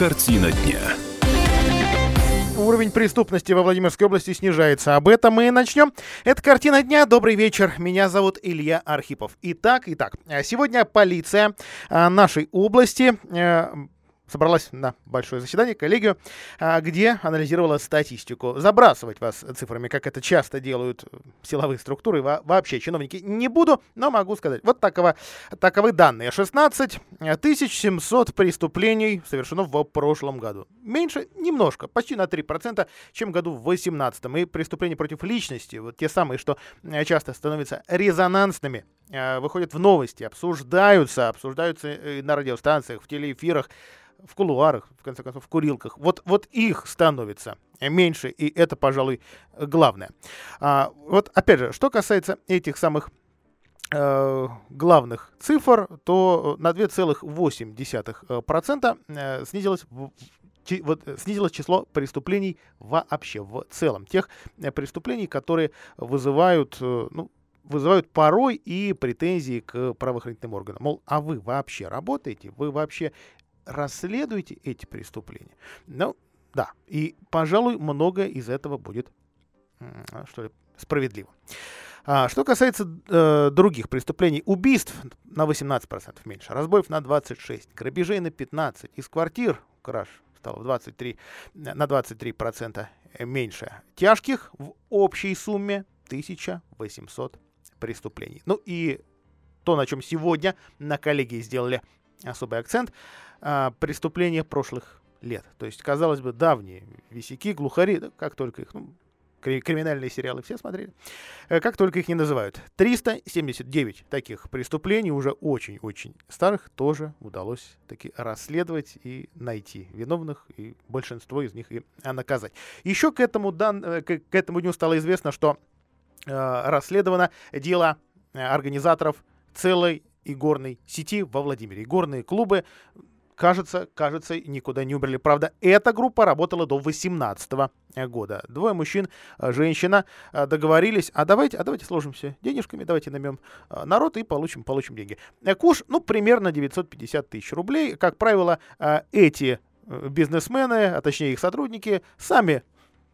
Картина дня. Уровень преступности во Владимирской области снижается. Об этом мы и начнем. Это «Картина дня». Добрый вечер. Меня зовут Илья Архипов. Итак, итак. Сегодня полиция а, нашей области э, собралась на большое заседание, коллегию, а, где анализировала статистику. Забрасывать вас цифрами, как это часто делают силовые структуры, вообще чиновники, не буду, но могу сказать. Вот таково, таковы данные. 16 700 преступлений совершено в прошлом году. Меньше немножко, почти на 3%, чем году в 2018. И преступления против личности, вот те самые, что э, часто становятся резонансными, э, выходят в новости, обсуждаются, обсуждаются э, на радиостанциях, в телеэфирах, в кулуарах, в конце концов, в курилках. Вот, вот их становится меньше, и это, пожалуй, главное. А, вот, опять же, что касается этих самых э, главных цифр, то на 2,8% э, снизилось вот, снизилось число преступлений вообще в целом. Тех э, преступлений, которые вызывают, э, ну, вызывают порой и претензии к правоохранительным органам. Мол, а вы вообще работаете? Вы вообще расследуйте эти преступления. Ну, да, и, пожалуй, многое из этого будет, что ли, справедливо. А, что касается э, других преступлений, убийств на 18% меньше, разбоев на 26%, грабежей на 15%, из квартир краж стало в 23, на 23% меньше, тяжких в общей сумме 1800 преступлений. Ну и то, на чем сегодня на коллегии сделали особый акцент, а, преступления прошлых лет. То есть, казалось бы, давние висяки, глухари, как только их, ну, криминальные сериалы все смотрели, э, как только их не называют. 379 таких преступлений, уже очень-очень старых, тоже удалось таки расследовать и найти виновных, и большинство из них и наказать. Еще к этому, дан, э, к, к этому дню стало известно, что э, расследовано дело э, организаторов целой игорной сети во Владимире. Игорные клубы кажется, кажется, никуда не убрали. Правда, эта группа работала до 2018 года. Двое мужчин, э, женщина э, договорились, а давайте, а давайте сложимся денежками, давайте наймем э, народ и получим, получим деньги. Куш, ну, примерно 950 тысяч рублей. Как правило, эти бизнесмены, а точнее их сотрудники, сами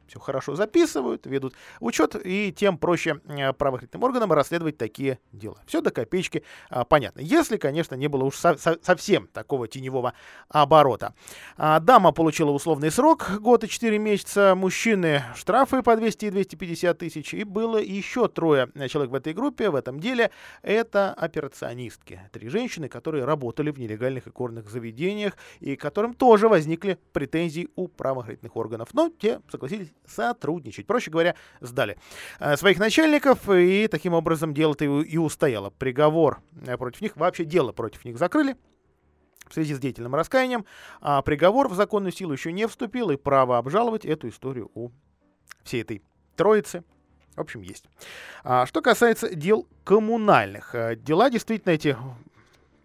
все хорошо записывают, ведут учет, и тем проще э, правоохранительным органам расследовать такие дела. Все до копеечки а, понятно. Если, конечно, не было уж со со совсем такого теневого оборота. А, дама получила условный срок, год и 4 месяца, мужчины штрафы по 200 и 250 тысяч, и было еще трое человек в этой группе, в этом деле. Это операционистки. Три женщины, которые работали в нелегальных и корных заведениях, и которым тоже возникли претензии у правоохранительных органов. Но те согласились сотрудничать. Проще говоря, сдали э, своих начальников, и таким образом дело-то и устояло. Приговор э, против них, вообще дело против них закрыли в связи с деятельным раскаянием, а приговор в законную силу еще не вступил, и право обжаловать эту историю у всей этой троицы в общем, есть. А, что касается дел коммунальных. Э, дела действительно эти,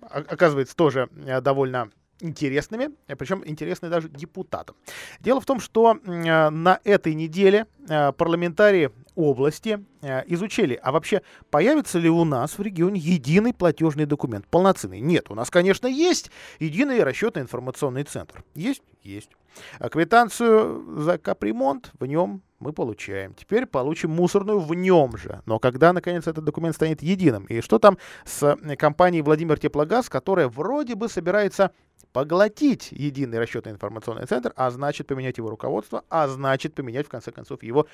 оказывается, тоже довольно интересными, э, причем интересны даже депутатам. Дело в том, что э, на этой неделе э, парламентарии области изучили, а вообще появится ли у нас в регионе единый платежный документ, полноценный? Нет, у нас, конечно, есть единый расчетный информационный центр. Есть? Есть. А квитанцию за капремонт в нем мы получаем. Теперь получим мусорную в нем же. Но когда, наконец, этот документ станет единым? И что там с компанией Владимир Теплогаз, которая вроде бы собирается поглотить единый расчетный информационный центр, а значит поменять его руководство, а значит поменять, в конце концов, его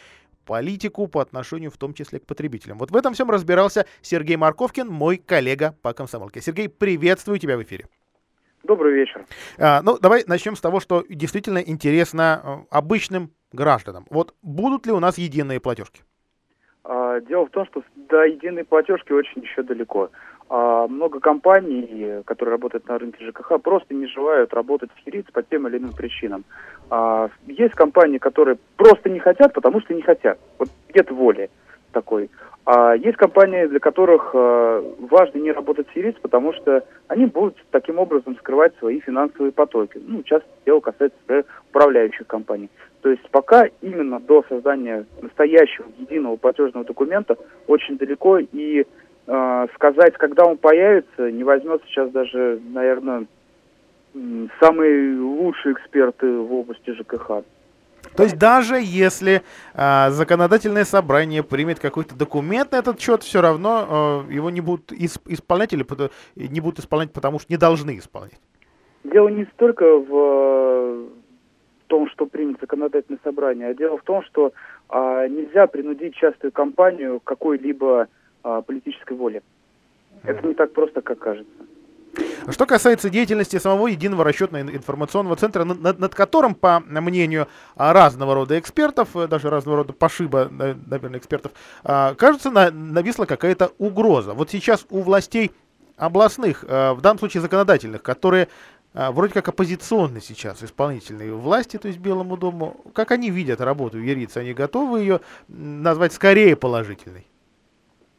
политику по отношению в том числе к потребителям. Вот в этом всем разбирался Сергей Марковкин, мой коллега по комсомолке. Сергей, приветствую тебя в эфире. Добрый вечер. А, ну, давай начнем с того, что действительно интересно э, обычным гражданам. Вот будут ли у нас единые платежки? А, дело в том, что до единой платежки очень еще далеко. А много компаний, которые работают на рынке ЖКХ, просто не желают работать в ХИРИЦ по тем или иным причинам. А, есть компании, которые просто не хотят, потому что не хотят. Вот нет воли такой. А есть компании, для которых э, важно не работать в СИРИС, потому что они будут таким образом скрывать свои финансовые потоки. Ну, часто дело касается управляющих компаний. То есть пока именно до создания настоящего единого платежного документа очень далеко и сказать, когда он появится, не возьмет сейчас даже, наверное, самые лучшие эксперты в области ЖКХ. То есть даже если э, законодательное собрание примет какой-то документ на этот счет, все равно э, его не будут исп- исполнять или не будут исполнять, потому что не должны исполнять. Дело не столько в том, что примет законодательное собрание, а дело в том, что а, нельзя принудить частную компанию к какой-либо а, политической воле. Это не так просто, как кажется. Что касается деятельности самого единого расчетного информационного центра, над, над которым, по мнению а, разного рода экспертов, э, даже разного рода пошиба, наверное, экспертов, а, кажется, нависла какая-то угроза. Вот сейчас у властей областных, э, в данном случае законодательных, которые а, вроде как оппозиционны сейчас исполнительные власти, то есть Белому дому, как они видят работу Ярицы, они готовы ее назвать скорее положительной?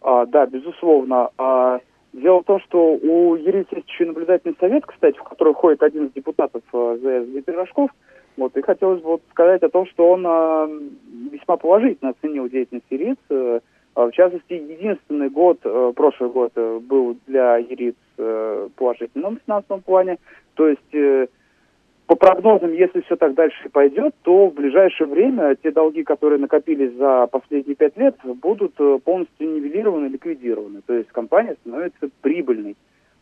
А, да, безусловно. А, дело в том, что у Ярицы есть еще наблюдательный совет, кстати, в который входит один из депутатов а, ЗС Дмитрий Рожков. Вот, и хотелось бы вот сказать о том, что он а, весьма положительно оценил деятельность Яриц. А, в частности, единственный год, а, прошлый год э, был для а, положительным в финансовом плане. То есть, э, по прогнозам, если все так дальше пойдет, то в ближайшее время те долги, которые накопились за последние пять лет, будут э, полностью нивелированы, ликвидированы. То есть компания становится прибыльной.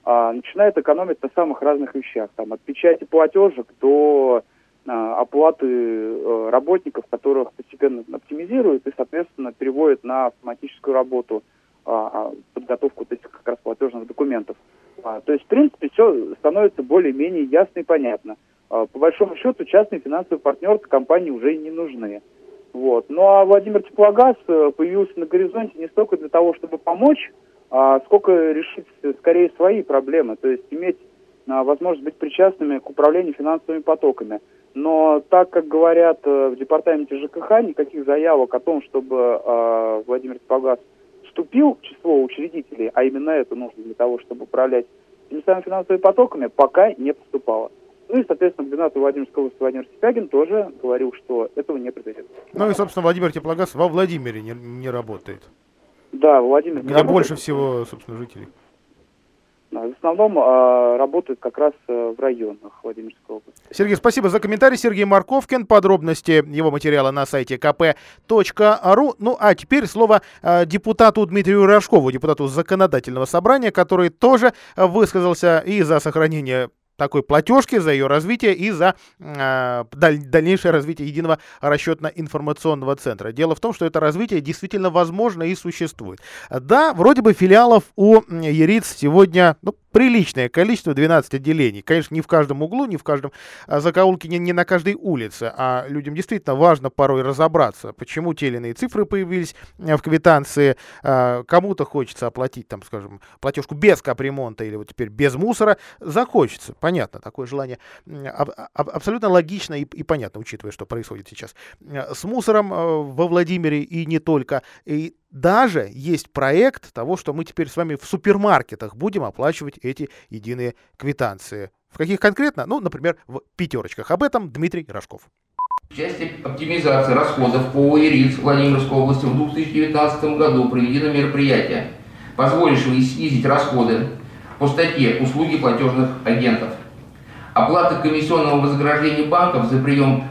А, начинает экономить на самых разных вещах. Там, от печати платежек до а, оплаты а, работников, которых постепенно оптимизируют и, соответственно, переводят на автоматическую работу а, подготовку вот этих как раз платежных документов. А, то есть, в принципе, все становится более-менее ясно и понятно. А, по большому счету, частные финансовые партнеры компании уже не нужны. Вот. Ну а Владимир Теплогаз э, появился на горизонте не столько для того, чтобы помочь, а сколько решить скорее свои проблемы, то есть иметь а, возможность быть причастными к управлению финансовыми потоками. Но так как говорят э, в департаменте ЖКХ, никаких заявок о том, чтобы э, Владимир Теплогаз вступил в число учредителей, а именно это нужно для того, чтобы управлять теми финансовыми потоками, пока не поступало. Ну и, соответственно, губернатор Владимирской области Владимир Степягин тоже говорил, что этого не произойдет. Ну и, собственно, Владимир Теплогаз во Владимире не, не работает. Да, Владимир. Где больше всего, собственно, жителей. В основном а, работают как раз а, в районах Владимирской области. Сергей, спасибо за комментарий. Сергей Марковкин. Подробности его материала на сайте kp.ru. Ну а теперь слово а, депутату Дмитрию Рожкову, депутату законодательного собрания, который тоже высказался и за сохранение такой платежки за ее развитие и за э, дальнейшее развитие единого расчетно-информационного центра. Дело в том, что это развитие действительно возможно и существует. Да, вроде бы филиалов у ЕРИЦ сегодня ну, приличное количество, 12 отделений. Конечно, не в каждом углу, не в каждом а, закоулке, не, не на каждой улице, а людям действительно важно порой разобраться, почему те или иные цифры появились э, в квитанции, а, кому-то хочется оплатить, там, скажем, платежку без капремонта или вот теперь без мусора, захочется, понятно, такое желание абсолютно логично и, и понятно, учитывая, что происходит сейчас э, с мусором э, во Владимире и не только. И даже есть проект того, что мы теперь с вами в супермаркетах будем оплачивать эти единые квитанции. В каких конкретно? Ну, например, в пятерочках. Об этом Дмитрий Рожков. В части оптимизации расходов по ИРИЦ Владимирской области в 2019 году проведено мероприятие, позволившее снизить расходы по статье «Услуги платежных агентов». Оплата комиссионного вознаграждения банков за прием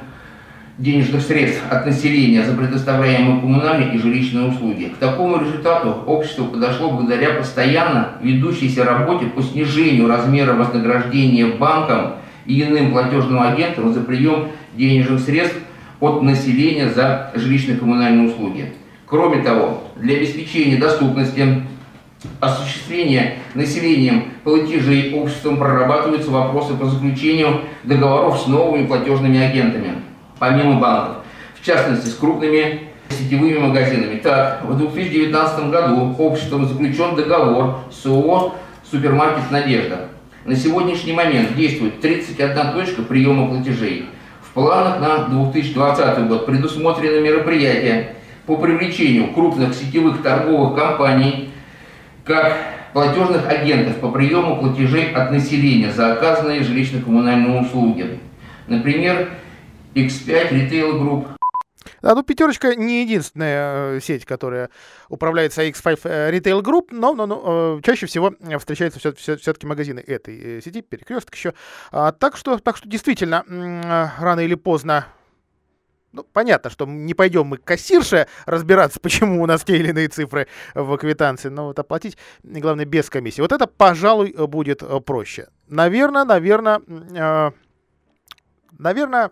денежных средств от населения за предоставляемые коммунальные и жилищные услуги. К такому результату общество подошло благодаря постоянно ведущейся работе по снижению размера вознаграждения банкам и иным платежным агентам за прием денежных средств от населения за жилищные коммунальные услуги. Кроме того, для обеспечения доступности осуществления населением платежей обществом прорабатываются вопросы по заключению договоров с новыми платежными агентами помимо банков, в частности с крупными сетевыми магазинами. Так, в 2019 году обществом заключен договор с ООО «Супермаркет Надежда». На сегодняшний момент действует 31 точка приема платежей. В планах на 2020 год предусмотрены мероприятия по привлечению крупных сетевых торговых компаний как платежных агентов по приему платежей от населения за оказанные жилищно-коммунальные услуги. Например, X5 Retail Group. Да, ну пятерочка не единственная э, сеть, которая управляется X5 э, Retail Group, но, но, но э, чаще всего встречаются все, все, все-таки магазины этой сети, перекресток еще. А, так, что, так что действительно, рано или поздно ну, понятно, что не пойдем мы к кассирше разбираться, почему у нас те или иные цифры в квитанции, но вот оплатить, главное, без комиссии. Вот это, пожалуй, будет проще. Наверное, наверное, э, наверное,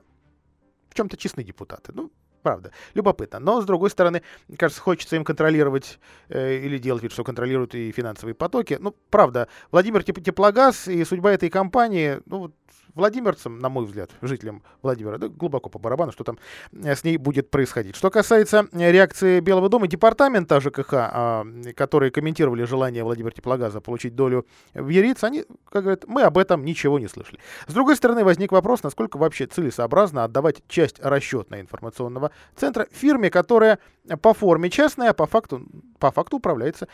в чем-то честны депутаты. Ну, правда, любопытно. Но, с другой стороны, кажется, хочется им контролировать э, или делать вид, что контролируют и финансовые потоки. Ну, правда, Владимир Теплогаз и судьба этой компании, ну, владимирцам, на мой взгляд, жителям Владимира, да, глубоко по барабану, что там э, с ней будет происходить. Что касается э, реакции Белого дома, департамента ЖКХ, а, которые комментировали желание Владимира Теплогаза получить долю в ЕРИЦ, они, как говорят, мы об этом ничего не слышали. С другой стороны, возник вопрос, насколько вообще целесообразно отдавать часть расчетно-информационного центра фирме, которая по форме частная, а по факту, по факту управляется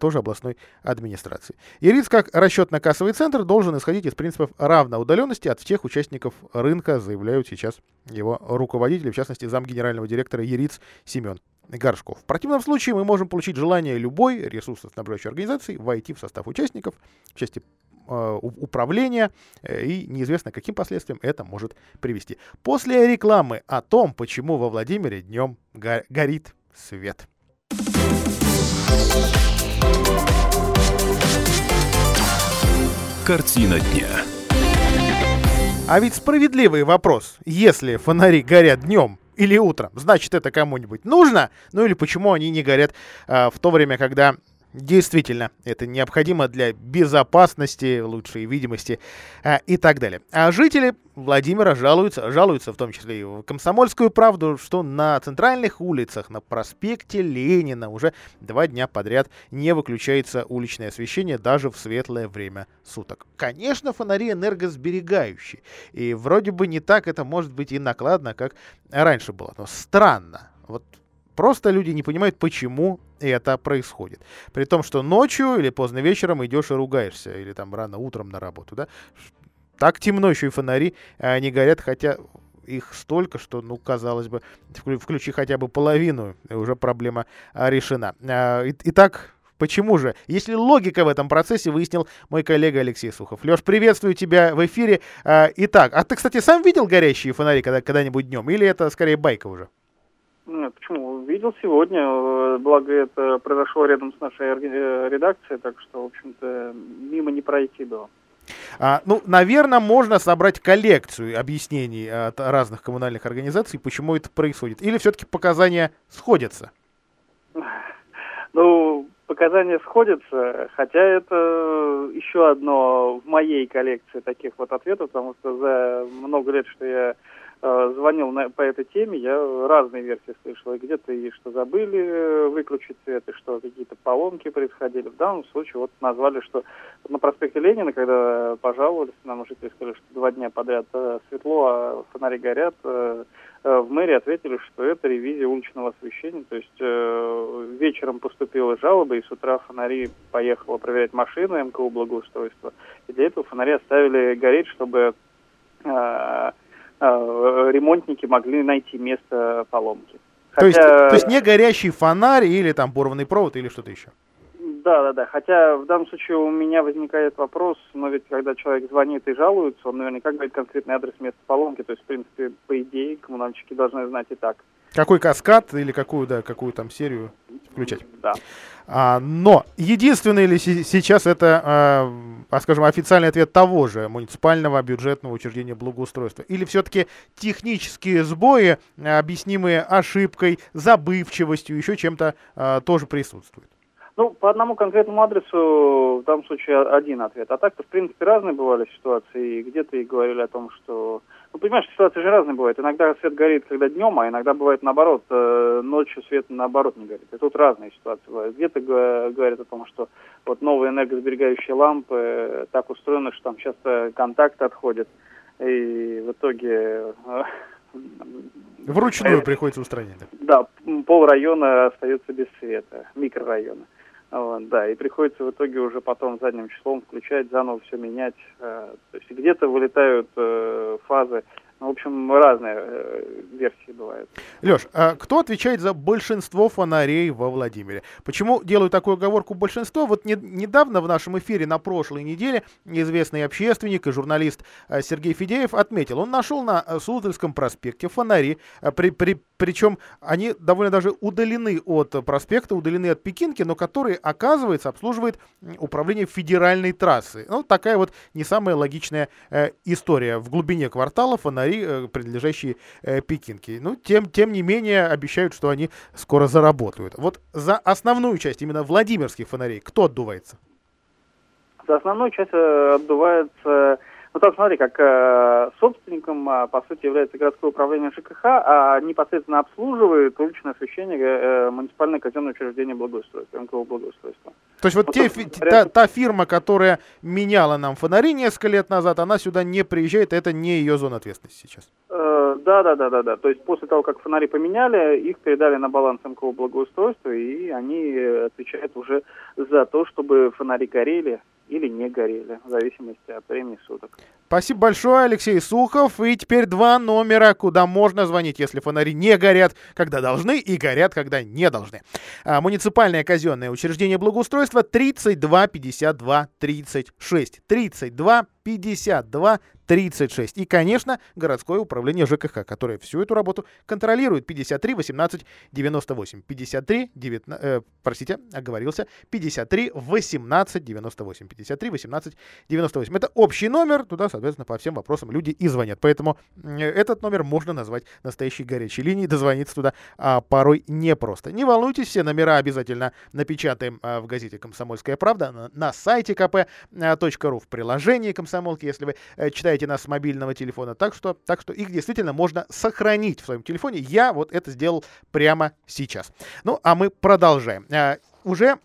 тоже областной администрацией. ЕРИЦ, как расчетно-кассовый центр, должен исходить из принципов равноудаленности от всех участников рынка, заявляют сейчас его руководители, в частности, зам генерального директора ЕРИЦ Семен Горшков. В противном случае мы можем получить желание любой ресурсоснабжающей организации войти в состав участников в части э, управления, э, и неизвестно, каким последствиям это может привести. После рекламы о том, почему во Владимире днем го горит свет. Картина дня. А ведь справедливый вопрос. Если фонари горят днем, или утром. Значит, это кому-нибудь нужно? Ну или почему они не горят а, в то время, когда Действительно, это необходимо для безопасности, лучшей видимости а, и так далее. А жители Владимира жалуются, жалуются в том числе и в «Комсомольскую правду», что на центральных улицах, на проспекте Ленина уже два дня подряд не выключается уличное освещение даже в светлое время суток. Конечно, фонари энергосберегающие, и вроде бы не так это может быть и накладно, как раньше было. Но странно. Вот Просто люди не понимают, почему это происходит. При том, что ночью или поздно вечером идешь и ругаешься, или там рано утром на работу, да. Так темно еще и фонари а они горят, хотя их столько, что, ну, казалось бы, включи хотя бы половину, и уже проблема а, решена. А, итак, Почему же? Если логика в этом процессе, выяснил мой коллега Алексей Сухов. Леш, приветствую тебя в эфире. Итак, а ты, кстати, сам видел горящие фонари когда, когда-нибудь днем? Или это скорее байка уже? Нет, почему? Видел сегодня, э, благо это произошло рядом с нашей э, редакцией, так что, в общем-то, мимо не пройти было. А, ну, наверное, можно собрать коллекцию объяснений от разных коммунальных организаций, почему это происходит. Или все-таки показания сходятся? Ну, показания сходятся, хотя это еще одно в моей коллекции таких вот ответов, потому что за много лет, что я звонил на, по этой теме, я разные версии слышал. где-то и что забыли э, выключить свет, и что какие-то поломки происходили. В данном случае вот назвали, что на проспекте Ленина, когда пожаловались, нам жители сказали, что два дня подряд э, светло, а фонари горят, в мэрии ответили, что это ревизия уличного освещения. То есть вечером поступила жалоба, и с утра фонари поехала проверять машины МКУ благоустройства. И для этого фонари оставили гореть, чтобы Э, ремонтники могли найти место поломки. Хотя... То, есть, то есть не горящий фонарь или там порванный провод или что-то еще? Да, да, да. Хотя в данном случае у меня возникает вопрос, но ведь когда человек звонит и жалуется, он наверняка говорит конкретный адрес места поломки. То есть, в принципе, по идее, коммунальщики должны знать и так. Какой каскад или какую, да, какую там серию включать. Да. А, но единственный ли сейчас это, а, а, скажем, официальный ответ того же муниципального бюджетного учреждения благоустройства? Или все-таки технические сбои, объяснимые ошибкой, забывчивостью, еще чем-то а, тоже присутствуют? Ну, по одному конкретному адресу в данном случае один ответ. А так-то, в принципе, разные бывали ситуации. И где-то и говорили о том, что... Ну, понимаешь, ситуации же разные бывают. Иногда свет горит, когда днем, а иногда бывает наоборот. Э, ночью свет наоборот не горит. И тут разные ситуации бывают. Где-то говорят о том, что вот новые энергосберегающие лампы так устроены, что там часто контакт отходит. И в итоге... Э, Вручную приходится устранять. Да, пол района остается без света, микрорайона. Вот, да, и приходится в итоге уже потом задним числом включать, заново все менять. Э, то есть где-то вылетают э, фазы В общем, разные э, версии бывают. Леш, а кто отвечает за большинство фонарей во Владимире? Почему делаю такую оговорку большинство? Вот не, недавно в нашем эфире на прошлой неделе известный общественник и журналист э, Сергей Федеев отметил, он нашел на э, Суздальском проспекте фонари, при, при, причем они довольно даже удалены от проспекта, удалены от Пекинки, но которые, оказывается, обслуживает управление федеральной трассы. Ну, такая вот не самая логичная э, история. В глубине квартала фонари фонари, э, принадлежащие э, Пекинке. Ну, тем, тем не менее, обещают, что они скоро заработают. Вот за основную часть именно Владимирских фонарей кто отдувается? За основную часть э, отдувается ну там смотри, как э, собственником, э, по сути, является городское управление ЖКХ, а непосредственно обслуживает уличное освещение э, муниципальное казенное учреждение благоустройства, МКО благоустройства. То есть вот ну, те, фи- та, та фирма, которая меняла нам фонари несколько лет назад, она сюда не приезжает, это не ее зона ответственности сейчас? Э, да, да, да, да, да. То есть после того, как фонари поменяли, их передали на баланс МКО благоустройства, и они отвечают уже за то, чтобы фонари горели, или не горели, в зависимости от времени суток. Спасибо большое, Алексей Сухов. И теперь два номера, куда можно звонить, если фонари не горят, когда должны, и горят, когда не должны. А, муниципальное казенное учреждение благоустройства 32 52 36. 32 52 36. И, конечно, городское управление ЖКХ, которое всю эту работу контролирует. 53 18 98. 53 19, э, простите, оговорился. 53 18 98. 53 18 98. Это общий номер, туда, соответственно, по всем вопросам люди и звонят. Поэтому этот номер можно назвать настоящей горячей линией. Дозвониться туда а, порой непросто. Не волнуйтесь, все номера обязательно напечатаем а, в газете «Комсомольская правда», на, сайте kp.ru, в приложении «Комсомолки», если вы э, читаете нас с мобильного телефона. Так что, так что их действительно можно сохранить в своем телефоне. Я вот это сделал прямо сейчас. Ну, а мы продолжаем. А, уже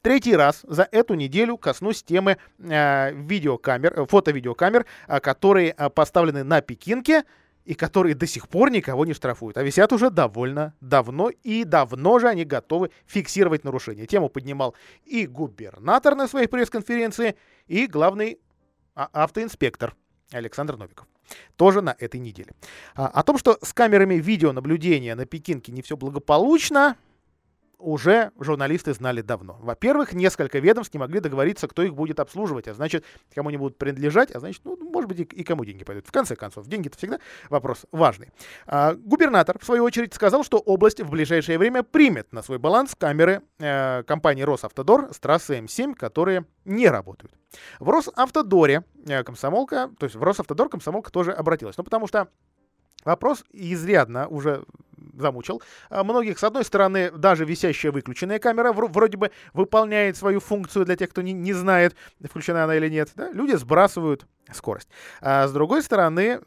третий раз за эту неделю коснусь темы э, видеокамер, э, фото-видеокамер, э, которые э, поставлены на Пекинке и которые до сих пор никого не штрафуют, а висят уже довольно давно, и давно же они готовы фиксировать нарушения. Тему поднимал и губернатор на своей пресс-конференции, и главный автоинспектор Александр Новиков. Тоже на этой неделе. А, о том, что с камерами видеонаблюдения на Пекинке не все благополучно, уже журналисты знали давно. Во-первых, несколько ведомств не могли договориться, кто их будет обслуживать, а значит, кому они будут принадлежать, а значит, ну, может быть, и, кому деньги пойдут. В конце концов, деньги это всегда вопрос важный. А, губернатор, в свою очередь, сказал, что область в ближайшее время примет на свой баланс камеры э, компании Росавтодор с трассы М7, которые не работают. В Росавтодоре э, комсомолка, то есть в Росавтодор комсомолка тоже обратилась. Ну, потому что вопрос изрядно уже замучил. А многих, с одной стороны, даже висящая выключенная камера вроде бы выполняет свою функцию для тех, кто не, не знает, включена она или нет. Да? Люди сбрасывают скорость. А с другой стороны,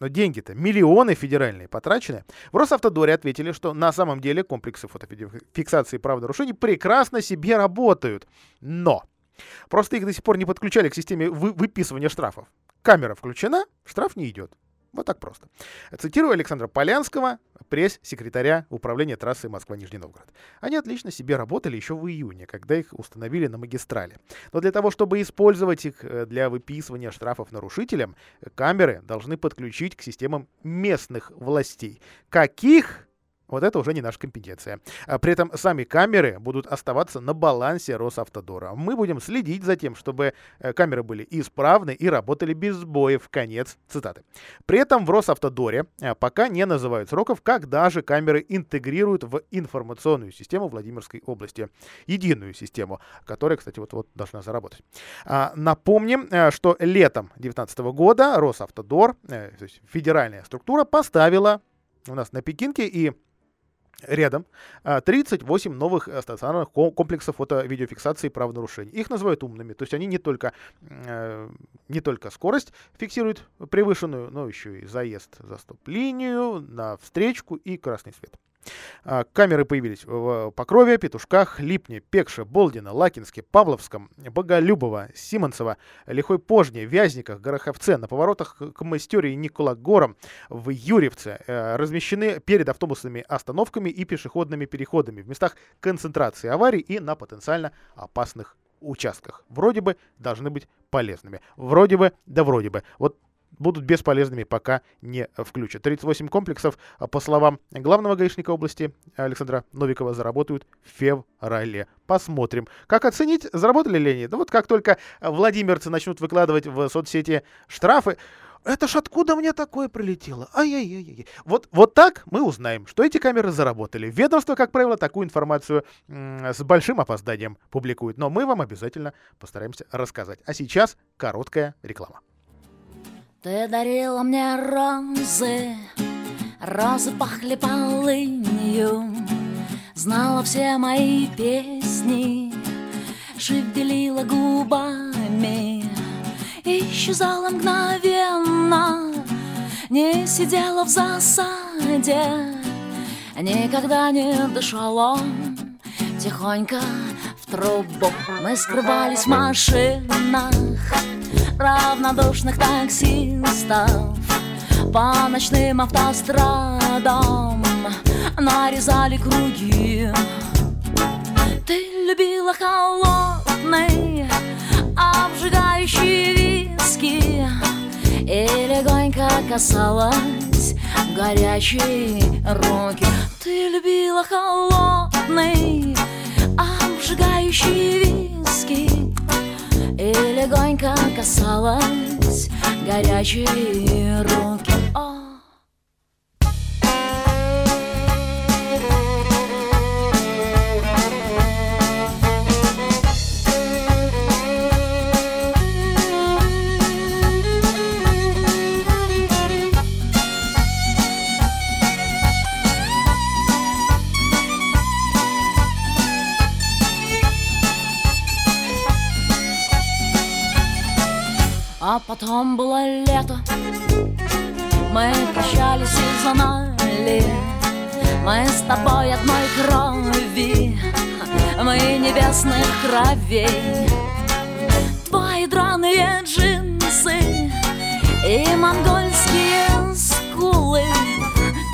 но деньги-то миллионы федеральные потрачены. В Росавтодоре ответили, что на самом деле комплексы фотофиксации правонарушений прекрасно себе работают. Но просто их до сих пор не подключали к системе вы выписывания штрафов. Камера включена, штраф не идет. Вот так просто. Цитирую Александра Полянского, пресс-секретаря управления трассы Москва-Нижний Новгород. Они отлично себе работали еще в июне, когда их установили на магистрали. Но для того, чтобы использовать их э, для выписывания штрафов нарушителям, камеры должны подключить к системам местных властей. Каких вот это уже не наша компетенция. А при этом сами камеры будут оставаться на балансе Росавтодора. Мы будем следить за тем, чтобы э, камеры были исправны и работали без сбоев. Конец цитаты. При этом в Росавтодоре э, пока не называют сроков, когда же камеры интегрируют в информационную систему Владимирской области. Единую систему, которая, кстати, вот-вот должна заработать. А, напомним, э, что летом 2019 года Росавтодор, то есть федеральная структура, поставила у нас на Пекинке и рядом 38 а, новых э, стационарных комплексов фото-видеофиксации правонарушений. Их называют умными, то есть они не только, э, не только скорость фиксируют превышенную, но еще и заезд за стоп-линию, на встречку и красный свет. А, камеры появились в Покрове, Петушках, Липне, Пекше, Болдино, Лакинске, Павловском, Боголюбово, Симонцево, Лихой Пожне, Вязниках, Гороховце, на поворотах к Мастере и Николагорам, в Юрьевце э, размещены перед автобусными остановками и пешеходными переходами в местах концентрации аварий и на потенциально опасных участках. Вроде бы должны быть полезными. Вроде бы, да вроде бы. Вот будут бесполезными, пока не включат. 38 комплексов, по словам главного гаишника области Александра Новикова, заработают в феврале. Посмотрим. Как оценить, заработали ли они? Да вот как только владимирцы начнут выкладывать в соцсети штрафы, это ж откуда мне такое прилетело? Ай-яй-яй-яй. Вот, вот так мы узнаем, что эти камеры заработали. Ведомство, как правило, такую информацию с большим опозданием публикует. Но мы вам обязательно постараемся рассказать. А сейчас короткая реклама. Ты дарила мне розы, розы пахли полынью, Знала все мои песни, шевелила губами, Исчезала мгновенно, не сидела в засаде, Никогда не дышала тихонько трубу. Мы скрывались в машинах, равнодушных таксистов По ночным автострадам. Нарезали круги. Ты любила холодный, обжигающий виски И легонько касалась горячей руки. Ты любила холодный, обжигающий виски. И легонько касалась горячие руки А потом было лето. Мы прощались и знали Мы с тобой одной крови Мы небесных кровей. Твои драные джинсы И монгольские скулы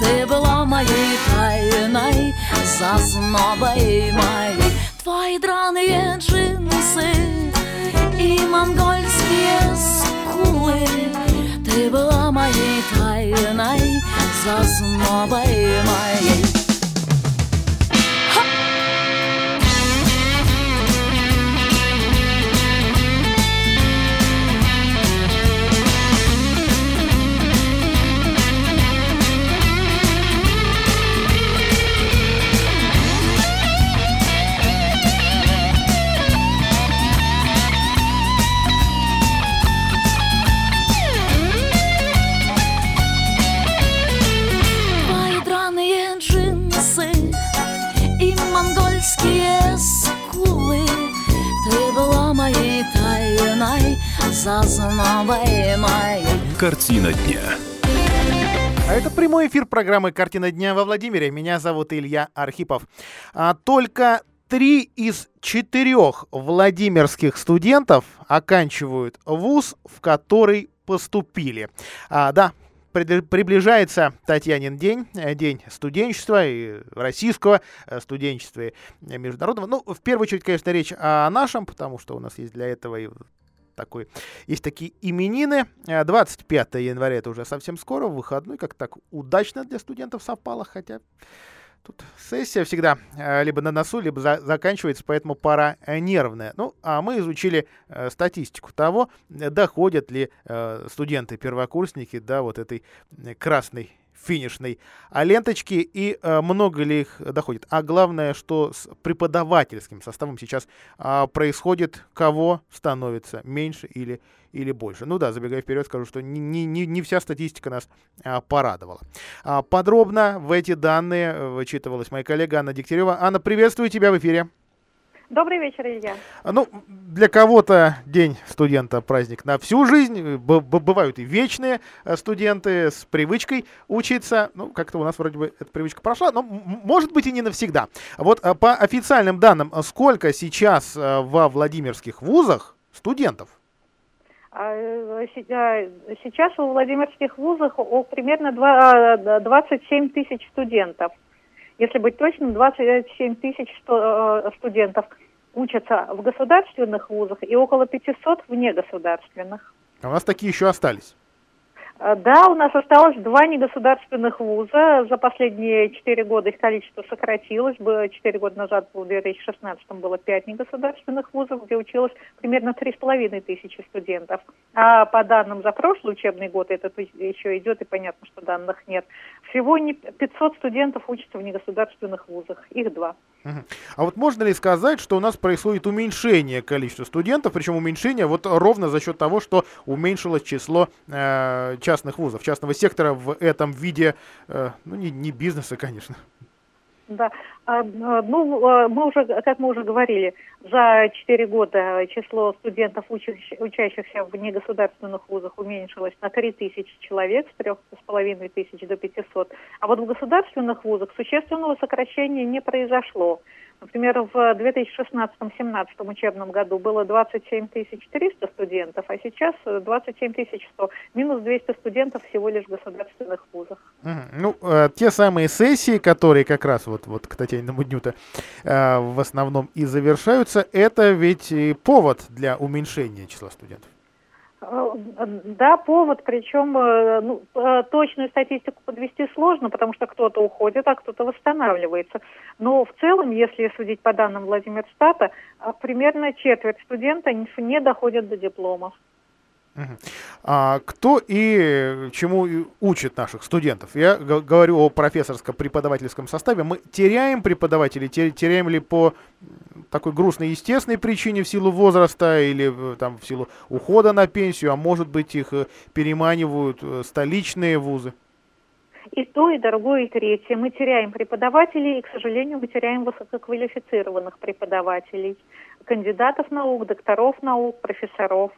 Ты была моей тайной Зазнобой моей. Твои драные джинсы И монгольские была моей тайной Зазнобой моей моей. Картина дня. А это прямой эфир программы «Картина дня» во Владимире. Меня зовут Илья Архипов. А, только три из четырех владимирских студентов оканчивают вуз, в который поступили. А, да, приближается Татьянин день, э, день студенчества, и российского э, студенчества, и международного. Ну, в первую очередь, конечно, речь о нашем, потому что у нас есть для этого и такой. Есть такие именины. 25 э, января это уже совсем скоро, выходной, как так удачно для студентов совпало, хотя Тут сессия всегда э, либо на носу, либо за, заканчивается, поэтому пора э, нервная. Ну, а мы изучили э, статистику того, доходят ли э, студенты-первокурсники до вот этой красной финишной ленточки и э, много ли их доходит. А главное, что с преподавательским составом сейчас э, происходит, кого становится меньше или, или больше. Ну да, забегая вперед, скажу, что не, не, не вся статистика нас э, порадовала. А, подробно в эти данные вычитывалась моя коллега Анна Дегтярева. Анна, приветствую тебя в эфире. Добрый вечер, Илья. Ну, для кого-то день студента праздник на всю жизнь. Б бывают и вечные э, студенты с привычкой учиться. Ну, как-то у нас вроде бы эта привычка прошла, но может быть и не навсегда. Вот э, по официальным данным, сколько сейчас э, во Владимирских вузах студентов? А, сейчас в Владимирских вузах примерно 27 тысяч студентов. Если быть точным, 27 тысяч э, студентов учатся в государственных вузах и около 500 в негосударственных. А у нас такие еще остались? А, да, у нас осталось два негосударственных вуза. За последние четыре года их количество сократилось. Четыре года назад, в 2016 было пять негосударственных вузов, где училось примерно три с половиной тысячи студентов. А по данным за прошлый учебный год, это еще идет, и понятно, что данных нет, всего не 500 студентов учатся в негосударственных вузах. Их два. А вот можно ли сказать, что у нас происходит уменьшение количества студентов, причем уменьшение вот ровно за счет того, что уменьшилось число э, частных вузов, частного сектора в этом виде, э, ну не, не бизнеса, конечно. Да, а, а, ну, а, мы уже, как мы уже говорили, за 4 года число студентов, учащихся в негосударственных вузах, уменьшилось на 3 тысячи человек, с 3,5 тысяч до 500. А вот в государственных вузах существенного сокращения не произошло. Например, в 2016-2017 учебном году было 27 300 студентов, а сейчас 27 100. Минус 200 студентов всего лишь в государственных вузах. Ну, э, те самые сессии, которые как раз вот, вот к Татьяниному дню-то э, в основном и завершаются, это ведь повод для уменьшения числа студентов. Э, да, повод, причем э, ну, э, точную статистику подвести сложно, потому что кто-то уходит, а кто-то восстанавливается. Но в целом, если судить по данным Владимирстата, примерно четверть студентов не доходят до дипломов. А кто и чему учит наших студентов? Я говорю о профессорско-преподавательском составе. Мы теряем преподавателей, теряем ли по такой грустной естественной причине в силу возраста или э, там в силу ухода на пенсию, а может быть их э, переманивают э, столичные вузы? И то, и другое, и третье. Мы теряем преподавателей, и, к сожалению, мы теряем высококвалифицированных преподавателей, кандидатов наук, докторов наук, профессоров.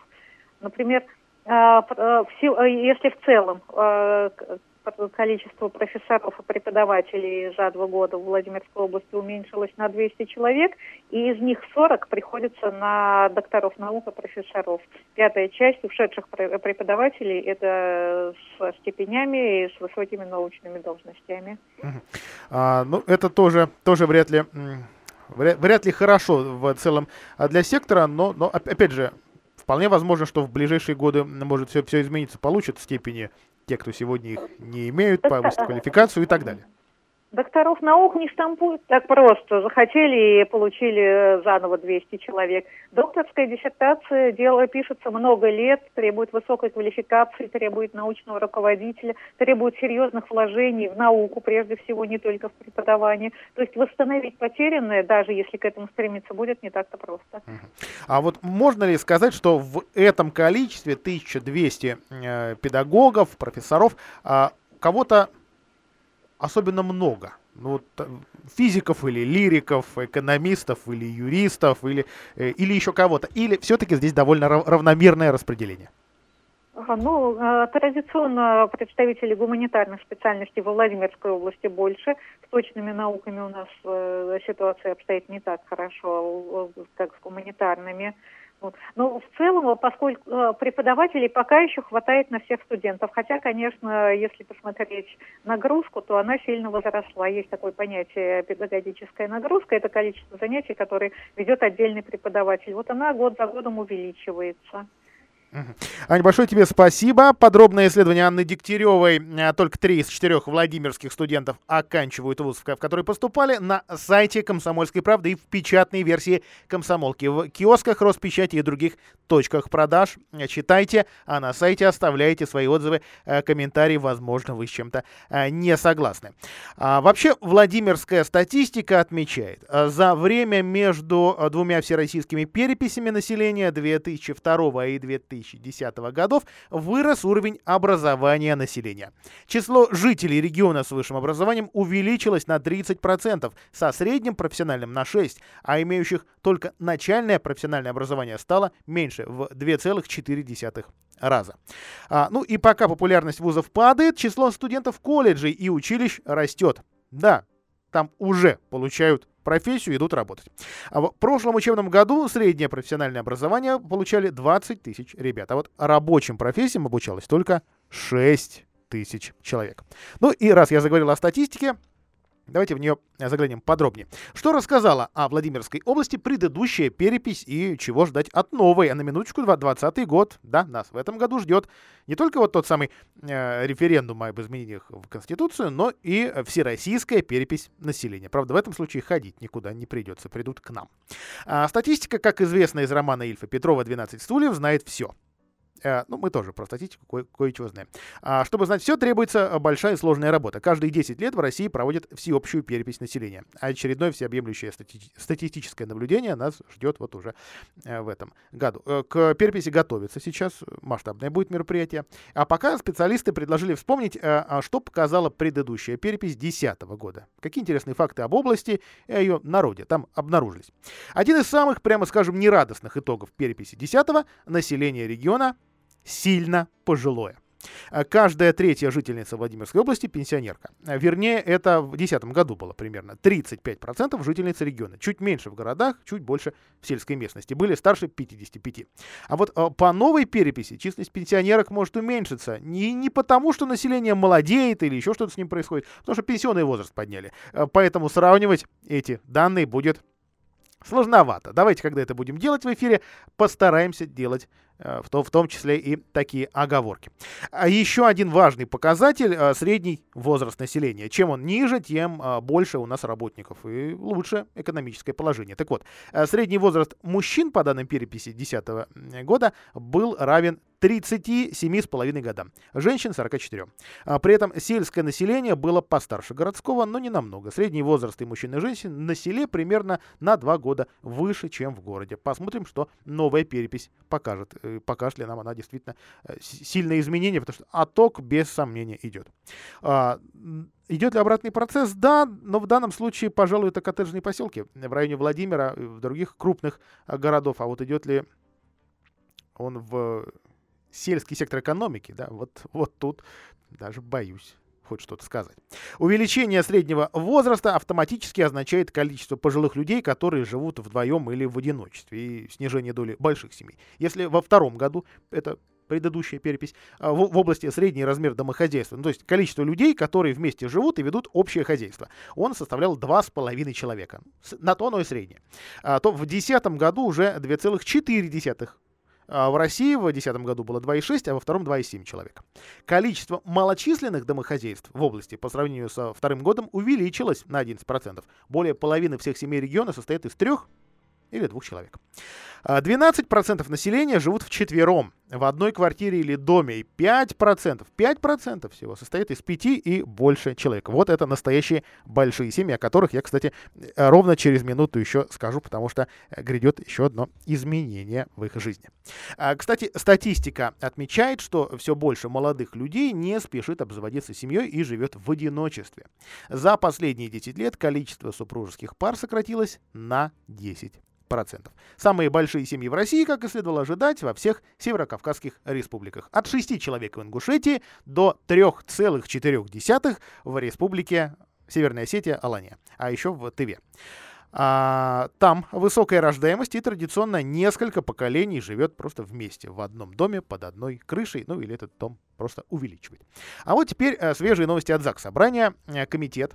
Например, если в целом количество профессоров и преподавателей за два года в Владимирской области уменьшилось на 200 человек, и из них 40 приходится на докторов наук и профессоров. Пятая часть ушедших преподавателей – это с степенями и с высокими научными должностями. А, ну, это тоже, тоже вряд ли вряд, ли хорошо в целом для сектора, но, но опять же, вполне возможно, что в ближайшие годы может все, все измениться, получат степени те, кто сегодня их не имеют, повысить квалификацию и так далее. Докторов наук не штампуют так просто. Захотели и получили заново 200 человек. Докторская диссертация дело пишется много лет, требует высокой квалификации, требует научного руководителя, требует серьезных вложений в науку, прежде всего, не только в преподавание. То есть восстановить потерянное, даже если к этому стремиться, будет не так-то просто. А вот можно ли сказать, что в этом количестве 1200 э, педагогов, профессоров, э, кого-то особенно много. Ну, вот, э, физиков или лириков, экономистов или юристов или, э, или еще кого-то. Или все-таки здесь довольно равномерное распределение? Ну, э, традиционно представителей гуманитарных специальностей во Владимирской области больше. С точными науками у нас ситуация обстоит не так хорошо, как с гуманитарными. Вот. Но в целом, поскольку э, преподавателей пока еще хватает на всех студентов, хотя, конечно, если посмотреть нагрузку, то она сильно возросла. Есть такое понятие педагогическая нагрузка, это количество занятий, которые ведет отдельный преподаватель. Вот она год за годом увеличивается. Аня, большое тебе спасибо. Подробное исследование Анны Дегтяревой. Э, только три из четырех владимирских студентов оканчивают вуз, в который поступали, на сайте «Комсомольской правды» и в печатной версии «Комсомолки». В киосках Роспечати и других точках продаж. Читайте, а на сайте оставляйте свои отзывы, э, комментарии. Возможно, вы с чем-то э, не согласны. А вообще, Владимирская статистика отмечает, за время между двумя всероссийскими переписями населения 2002 и 2000 2010 годов вырос уровень образования населения. Число жителей региона с высшим образованием увеличилось на 30%, со средним профессиональным на 6%, а имеющих только начальное профессиональное образование стало меньше в 2,4 раза. А, ну и пока популярность вузов падает, число студентов колледжей и училищ растет. Да, там уже получают профессию, идут работать. А в прошлом учебном году среднее профессиональное образование получали 20 тысяч ребят. А вот рабочим профессиям обучалось только 6 тысяч человек. Ну и раз я заговорил о статистике, Давайте в нее заглянем подробнее. Что рассказала о Владимирской области предыдущая перепись и чего ждать от новой? А на минуточку 2020 год, да, нас в этом году ждет не только вот тот самый э, референдум об изменениях в Конституцию, но и всероссийская перепись населения. Правда, в этом случае ходить никуда не придется, придут к нам. А статистика, как известно из романа Ильфа Петрова «12 стульев», знает все. Э, ну, мы тоже про статистику кое- кое-чего знаем. А, чтобы знать все, требуется большая и сложная работа. Каждые 10 лет в России проводят всеобщую перепись населения. Очередное всеобъемлющее стати- статистическое наблюдение нас ждет вот уже э, в этом году. Э, к переписи готовится сейчас, масштабное будет мероприятие. А пока специалисты предложили вспомнить, а что показала предыдущая перепись 2010 года. Какие интересные факты об области и о ее народе там обнаружились. Один из самых, прямо скажем, нерадостных итогов переписи 10 население региона сильно пожилое. А каждая третья жительница Владимирской области пенсионерка. А вернее, это в 2010 году было примерно 35% жительниц региона. Чуть меньше в городах, чуть больше в сельской местности. Были старше 55. А вот а, по новой переписи численность пенсионерок может уменьшиться. Не, не потому, что население молодеет или еще что-то с ним происходит, потому что пенсионный возраст подняли. Поэтому сравнивать эти данные будет сложновато. Давайте, когда это будем делать в эфире, постараемся делать Э, в том, в том числе и такие оговорки. А еще один важный показатель э, – средний возраст населения. Чем он ниже, тем э, больше у нас работников и лучше экономическое положение. Так вот, средний возраст мужчин по данным переписи 2010 года был равен 37,5 годам, женщин 44. А при этом сельское население было постарше городского, но не намного. Средний возраст и мужчин и женщин на селе примерно на 2 года выше, чем в городе. Посмотрим, что новая перепись покажет покажет ли нам она действительно э, сильное изменение, потому что отток без сомнения идет. А, идет ли обратный процесс? Да, но в данном случае, пожалуй, это коттеджные поселки в районе Владимира, в других крупных а, городов. А вот идет ли он в сельский сектор экономики, да, вот, вот тут даже боюсь хоть что-то сказать. Увеличение среднего возраста автоматически означает количество пожилых людей, которые живут вдвоем или в одиночестве, и снижение доли больших семей. Если во втором году, это предыдущая перепись, а, в, в области средний размер домохозяйства, ну, то есть количество людей, которые вместе живут и ведут общее хозяйство, он составлял 2,5 человека. На то оно и среднее. А, то в 2010 году уже 2,4 а в России в 2010 году было 2,6, а во втором 2,7 человека. Количество малочисленных домохозяйств в области по сравнению со вторым годом увеличилось на 11%. Более половины всех семей региона состоят из трех или двух человек. 12% а, населения живут в четвером, в одной квартире или доме. И 5%, 5% всего состоит из 5 и больше человек. Вот это настоящие большие семьи, о которых я, кстати, ровно через минуту еще скажу, потому что э, грядет еще одно изменение в их жизни. А, кстати, статистика отмечает, что все больше молодых людей не спешит обзаводиться семьей и живет в одиночестве. За последние 10 лет количество супружеских пар сократилось на 10 Самые большие семьи в России, как и следовало ожидать, во всех северокавказских республиках. От 6 человек в Ингушетии до 3,4 в республике Северная Осетия, Алания, а еще в Тыве. А, там высокая рождаемость и традиционно несколько поколений живет просто вместе в одном доме под одной крышей, ну или этот дом просто увеличивает. А вот теперь а, свежие новости от ЗАГС Собрания. Э, комитет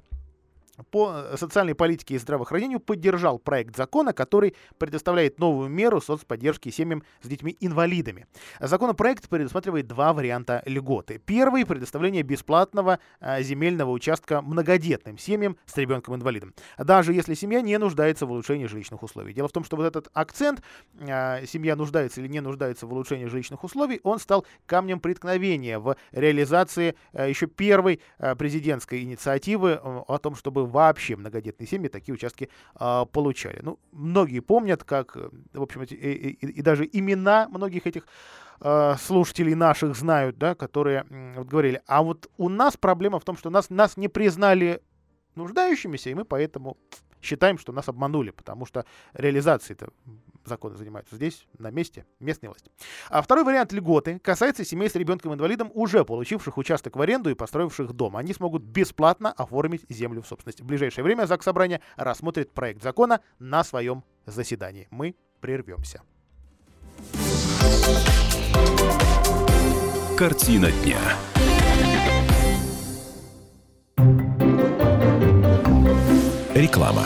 по социальной политике и здравоохранению поддержал проект закона, который предоставляет новую меру соцподдержки семьям с детьми-инвалидами. Законопроект предусматривает два варианта льготы. Первый – предоставление бесплатного а, земельного участка многодетным семьям с ребенком-инвалидом, даже если семья не нуждается в улучшении жилищных условий. Дело в том, что вот этот акцент, а, семья нуждается или не нуждается в улучшении жилищных условий, он стал камнем преткновения в реализации еще первой президентской инициативы о том, чтобы вообще многодетные семьи такие участки э, получали. Ну, многие помнят, как, э, в общем, и, и, и даже имена многих этих э, слушателей наших знают, да, которые э, вот говорили, а вот у нас проблема в том, что нас, нас не признали нуждающимися, и мы поэтому считаем, что нас обманули, потому что реализацией-то законы занимаются здесь, на месте, местной власти. А второй вариант льготы касается семей с ребенком-инвалидом, уже получивших участок в аренду и построивших дом. Они смогут бесплатно оформить землю в собственность. В ближайшее время ЗАГС Собрания рассмотрит проект закона на своем заседании. Мы прервемся. Картина дня. Реклама.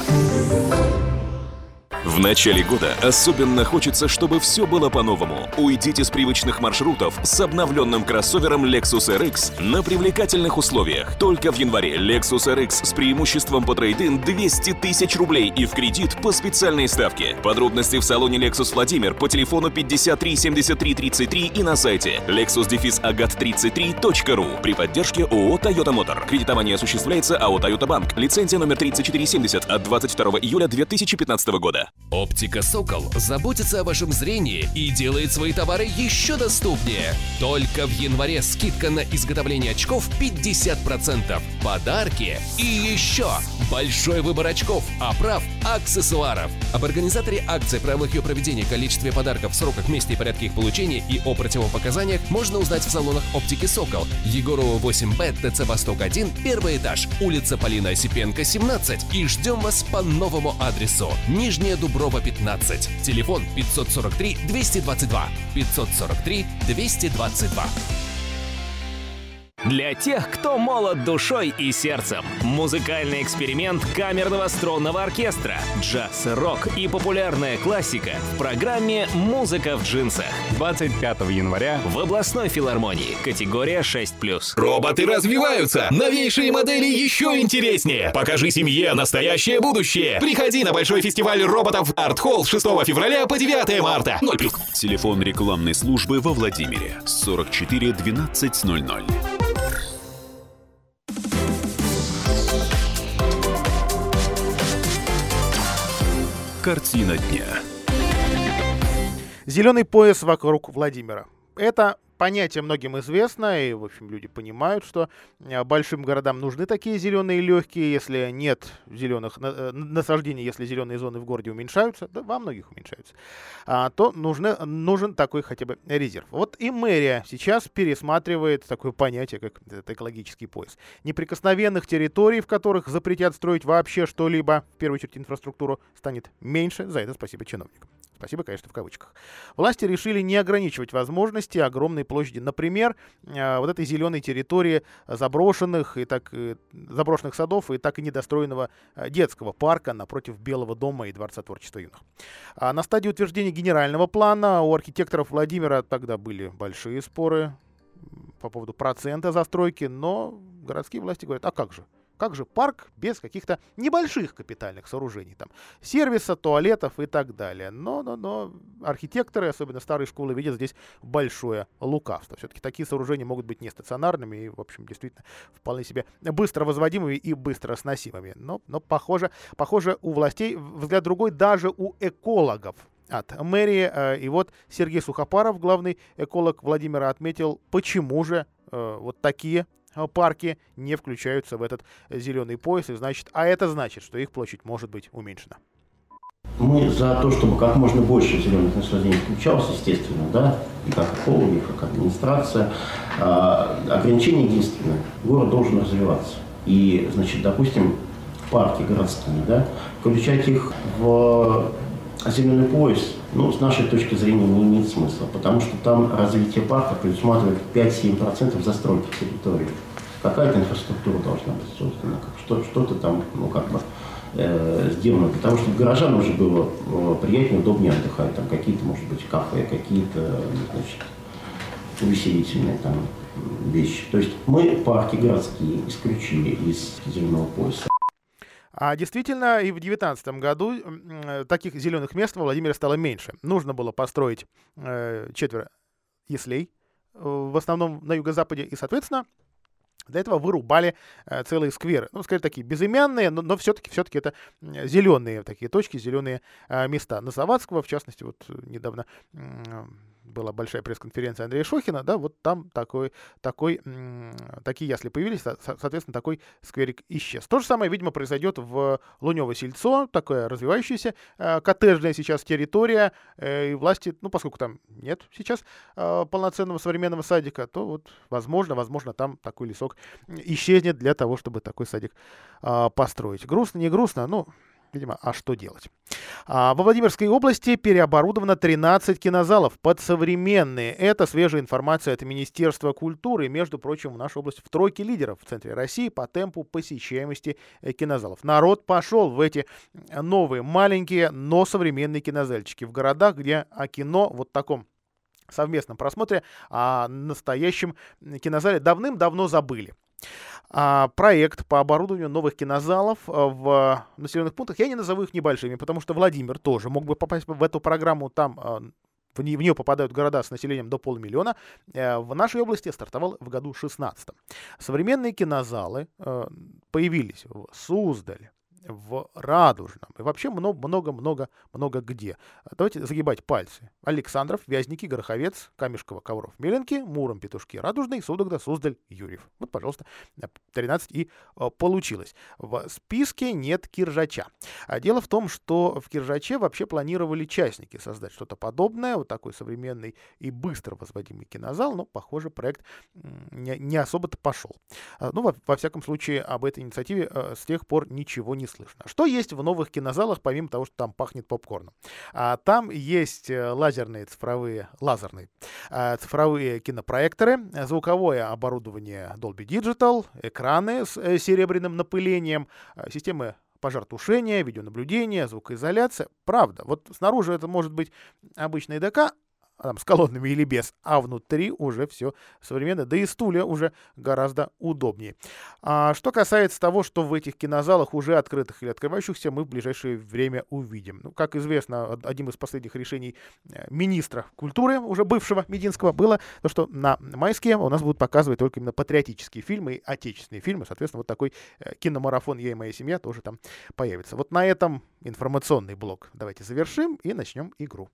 В начале года особенно хочется, чтобы все было по-новому. Уйдите с привычных маршрутов с обновленным кроссовером Lexus RX на привлекательных условиях. Только в январе Lexus RX с преимуществом по трейдин 200 тысяч рублей и в кредит по специальной ставке. Подробности в салоне Lexus Владимир по телефону 53 73 33 и на сайте lexus-agat33.ru при поддержке ООО Toyota Motor. Кредитование осуществляется АО Toyota Bank. Лицензия номер 3470 от 22 июля 2015 года. Оптика «Сокол» заботится о вашем зрении и делает свои товары еще доступнее. Только в январе скидка на изготовление очков 50%, подарки и еще большой выбор очков, оправ, аксессуаров. Об организаторе акции, правилах ее проведения, количестве подарков, сроках, месте и порядке их получения и о противопоказаниях можно узнать в салонах оптики «Сокол». Егорова 8Б, ТЦ «Восток-1», первый этаж, улица Полина Осипенко, 17. И ждем вас по новому адресу. Нижняя Дуброва 15. Телефон 543 222. 543 222. Для тех, кто молод душой и сердцем. Музыкальный эксперимент камерного струнного оркестра, джаз, рок и популярная классика в программе «Музыка в джинсах». 25 января в областной филармонии. Категория 6+. Роботы развиваются! Новейшие модели еще интереснее! Покажи семье настоящее будущее! Приходи на большой фестиваль роботов Art Hall 6 февраля по 9 марта. 0 Телефон рекламной службы во Владимире 44 1200. Картина дня. Зеленый пояс вокруг Владимира. Это понятие многим известно, и, в общем, люди понимают, что э, большим городам нужны такие зеленые легкие, если нет зеленых э, насаждений, если зеленые зоны в городе уменьшаются, да, во многих уменьшаются, а, то нужны, нужен такой хотя бы резерв. Вот и мэрия сейчас пересматривает такое понятие, как экологический пояс. Неприкосновенных территорий, в которых запретят строить вообще что-либо, в первую очередь инфраструктуру, станет меньше. За это спасибо чиновникам. Спасибо, конечно, в кавычках. Власти решили не ограничивать возможности огромной площади. Например, э, вот этой зеленой территории заброшенных и так э, заброшенных садов и так и недостроенного э, детского парка напротив Белого дома и Дворца творчества юных. А на стадии утверждения генерального плана у архитекторов Владимира тогда были большие споры по поводу процента застройки, но городские власти говорят, а как же? Как же парк без каких-то небольших капитальных сооружений, там, сервиса, туалетов и так далее. Но, но, но архитекторы, особенно старые школы, видят здесь большое лукавство. Все-таки такие сооружения могут быть не стационарными и, в общем, действительно вполне себе быстро возводимыми и быстро сносимыми. Но, но похоже, похоже, у властей взгляд другой даже у экологов от мэрии. Э, и вот Сергей Сухопаров, главный эколог Владимира, отметил, почему же э, вот такие парки не включаются в этот зеленый пояс, и значит, а это значит, что их площадь может быть уменьшена. Мы за то, чтобы как можно больше зеленых насаждений включалось, естественно, да, и как экологи, как администрация. А, ограничение единственное. Город должен развиваться. И, значит, допустим, парки городские, да, включать их в зеленый пояс, ну, с нашей точки зрения, не имеет смысла, потому что там развитие парка предусматривает 5-7% застройки территории. Какая-то инфраструктура должна быть создана, что, что-то там, ну, как бы, э, сделано, того, чтобы горожанам уже было э, приятнее, удобнее отдыхать, там какие-то, может быть, кафе, какие-то, значит, увеселительные там вещи. То есть мы парки городские исключили из зеленого пояса. А действительно, и в 2019 году э, таких зеленых мест во Владимире стало меньше. Нужно было построить э, четверо яслей, э, в основном на юго-западе, и, соответственно, для этого вырубали э, целые скверы. Ну, скорее, такие безымянные, но, но все-таки все это зеленые такие точки, зеленые места. На Завадского, в частности, вот недавно была большая пресс-конференция Андрея Шохина, да, вот там такой, такой, такие ясли появились, соответственно, такой скверик исчез. То же самое, видимо, произойдет в Лунево-Сельцо, такая развивающаяся э, коттеджная сейчас территория, э, и власти, ну, поскольку там нет сейчас э, полноценного современного садика, то вот, возможно, возможно, там такой лесок исчезнет для того, чтобы такой садик построить. Грустно, не грустно, ну, видимо, а что делать? А, во Владимирской области переоборудовано 13 кинозалов под современные. Это свежая информация от Министерства культуры. Между прочим, в нашей области в тройке лидеров в центре России по темпу посещаемости э, кинозалов. Народ пошел в эти новые, маленькие, но современные кинозальчики в городах, где о кино вот таком совместном просмотре о настоящем кинозале давным-давно забыли. А, проект по оборудованию новых кинозалов а, в населенных пунктах, я не назову их небольшими, потому что Владимир тоже мог бы попасть в эту программу, там а, в нее попадают города с населением до полумиллиона, э, в нашей области стартовал в году 16 Современные кинозалы э, появились в Суздале, в Радужном и вообще много-много-много-много где. Давайте загибать пальцы. Александров, Вязники, Гороховец, Камешково, Ковров, Меленки, Муром, Петушки, Радужный, Судогда, Суздаль, Юрьев. Вот, пожалуйста, 13 и э, получилось. В списке нет Киржача. А дело в том, что в Киржаче вообще планировали частники создать что-то подобное, вот такой современный и быстро возводимый кинозал, но, похоже, проект не, особо-то пошел. А, ну, во, во всяком случае, об этой инициативе э, с тех пор ничего не слышно. Что есть в новых кинозалах, помимо того, что там пахнет попкорном? А, там есть э, лазерные цифровые, лазерные а, цифровые кинопроекторы, звуковое оборудование Dolby Digital, экраны с э, серебряным напылением, а, системы пожаротушения, видеонаблюдения, звукоизоляция. Правда, вот снаружи это может быть обычный ДК, там, с колоннами или без, а внутри уже все современно, да и стулья уже гораздо удобнее. А что касается того, что в этих кинозалах уже открытых или открывающихся, мы в ближайшее время увидим. Ну, как известно, одним из последних решений э, министра культуры, уже бывшего Мединского, было то, что на майске у нас будут показывать только именно патриотические фильмы и отечественные фильмы. Соответственно, вот такой э, киномарафон «Я и моя семья» тоже там появится. Вот на этом информационный блок давайте завершим и начнем игру.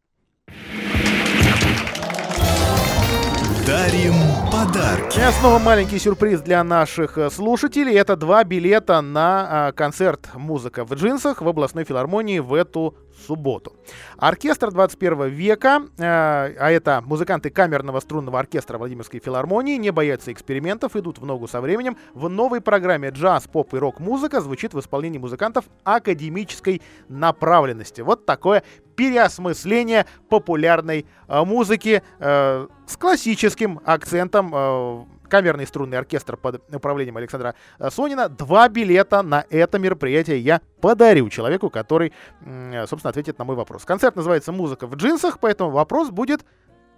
Дарим подарки. И снова маленький сюрприз для наших э, слушателей. Это два билета на а, концерт «Музыка в джинсах» в областной филармонии в эту субботу. Оркестр 21 века, э, а это музыканты камерного струнного оркестра Владимирской филармонии, не боятся экспериментов, идут в ногу со временем. В новой программе джаз, поп и рок-музыка звучит в исполнении музыкантов академической направленности. Вот такое переосмысление популярной э, музыки э, с классическим акцентом камерный струнный оркестр под управлением Александра э, Сонина. Два билета на это мероприятие я подарю человеку, который, собственно, ответит на мой вопрос. Концерт называется «Музыка в джинсах», поэтому вопрос будет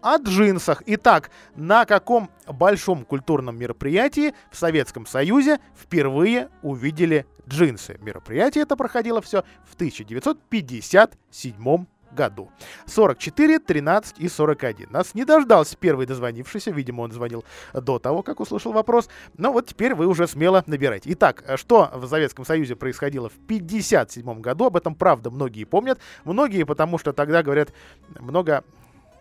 о джинсах. Итак, на каком большом культурном мероприятии в Советском Союзе впервые увидели джинсы? Мероприятие это проходило все в 1957 году. 44, 13 и 41. Нас не дождался первый дозвонившийся, видимо, он звонил до того, как услышал вопрос. Но вот теперь вы уже смело набирайте. Итак, что в Советском Союзе происходило в 57 году, об этом, правда, многие помнят. Многие, потому что тогда, говорят, много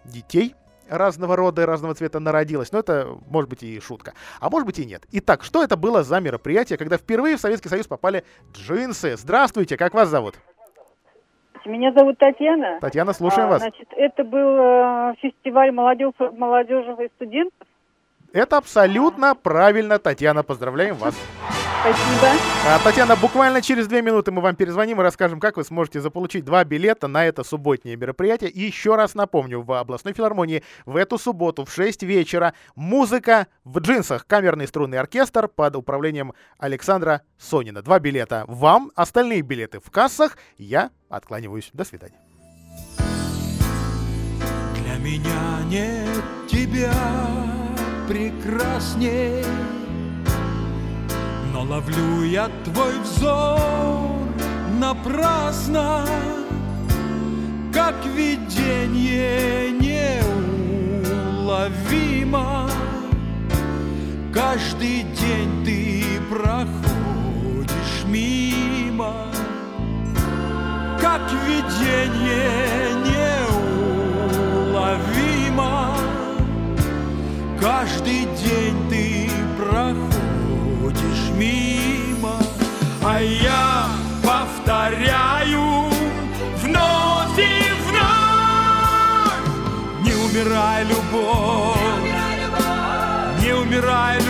детей разного рода и разного цвета народилось. Но это, может быть, и шутка. А может быть и нет. Итак, что это было за мероприятие, когда впервые в Советский Союз попали джинсы? Здравствуйте, как вас зовут? Меня зовут Татьяна. Татьяна, слушаем а, вас. Значит, это был э, фестиваль молодежи, молодежи и студентов. Это абсолютно правильно, Татьяна. Поздравляем вас. Спасибо. А, Татьяна, буквально через две минуты мы вам перезвоним и расскажем, как вы сможете заполучить два билета на это субботнее мероприятие. И еще раз напомню, в областной филармонии в эту субботу в 6 вечера музыка в джинсах. Камерный струнный оркестр под управлением Александра Сонина. Два билета вам, остальные билеты в кассах. Я откланиваюсь. До свидания. Для меня нет тебя прекрасней но ловлю я твой взор напрасно, Как видение неуловимо. Каждый день ты проходишь мимо, Как видение неуловимо. Каждый день ты проходишь проходишь мимо, а я повторяю вновь и вновь. Не умирай, любовь, не умирай, любовь.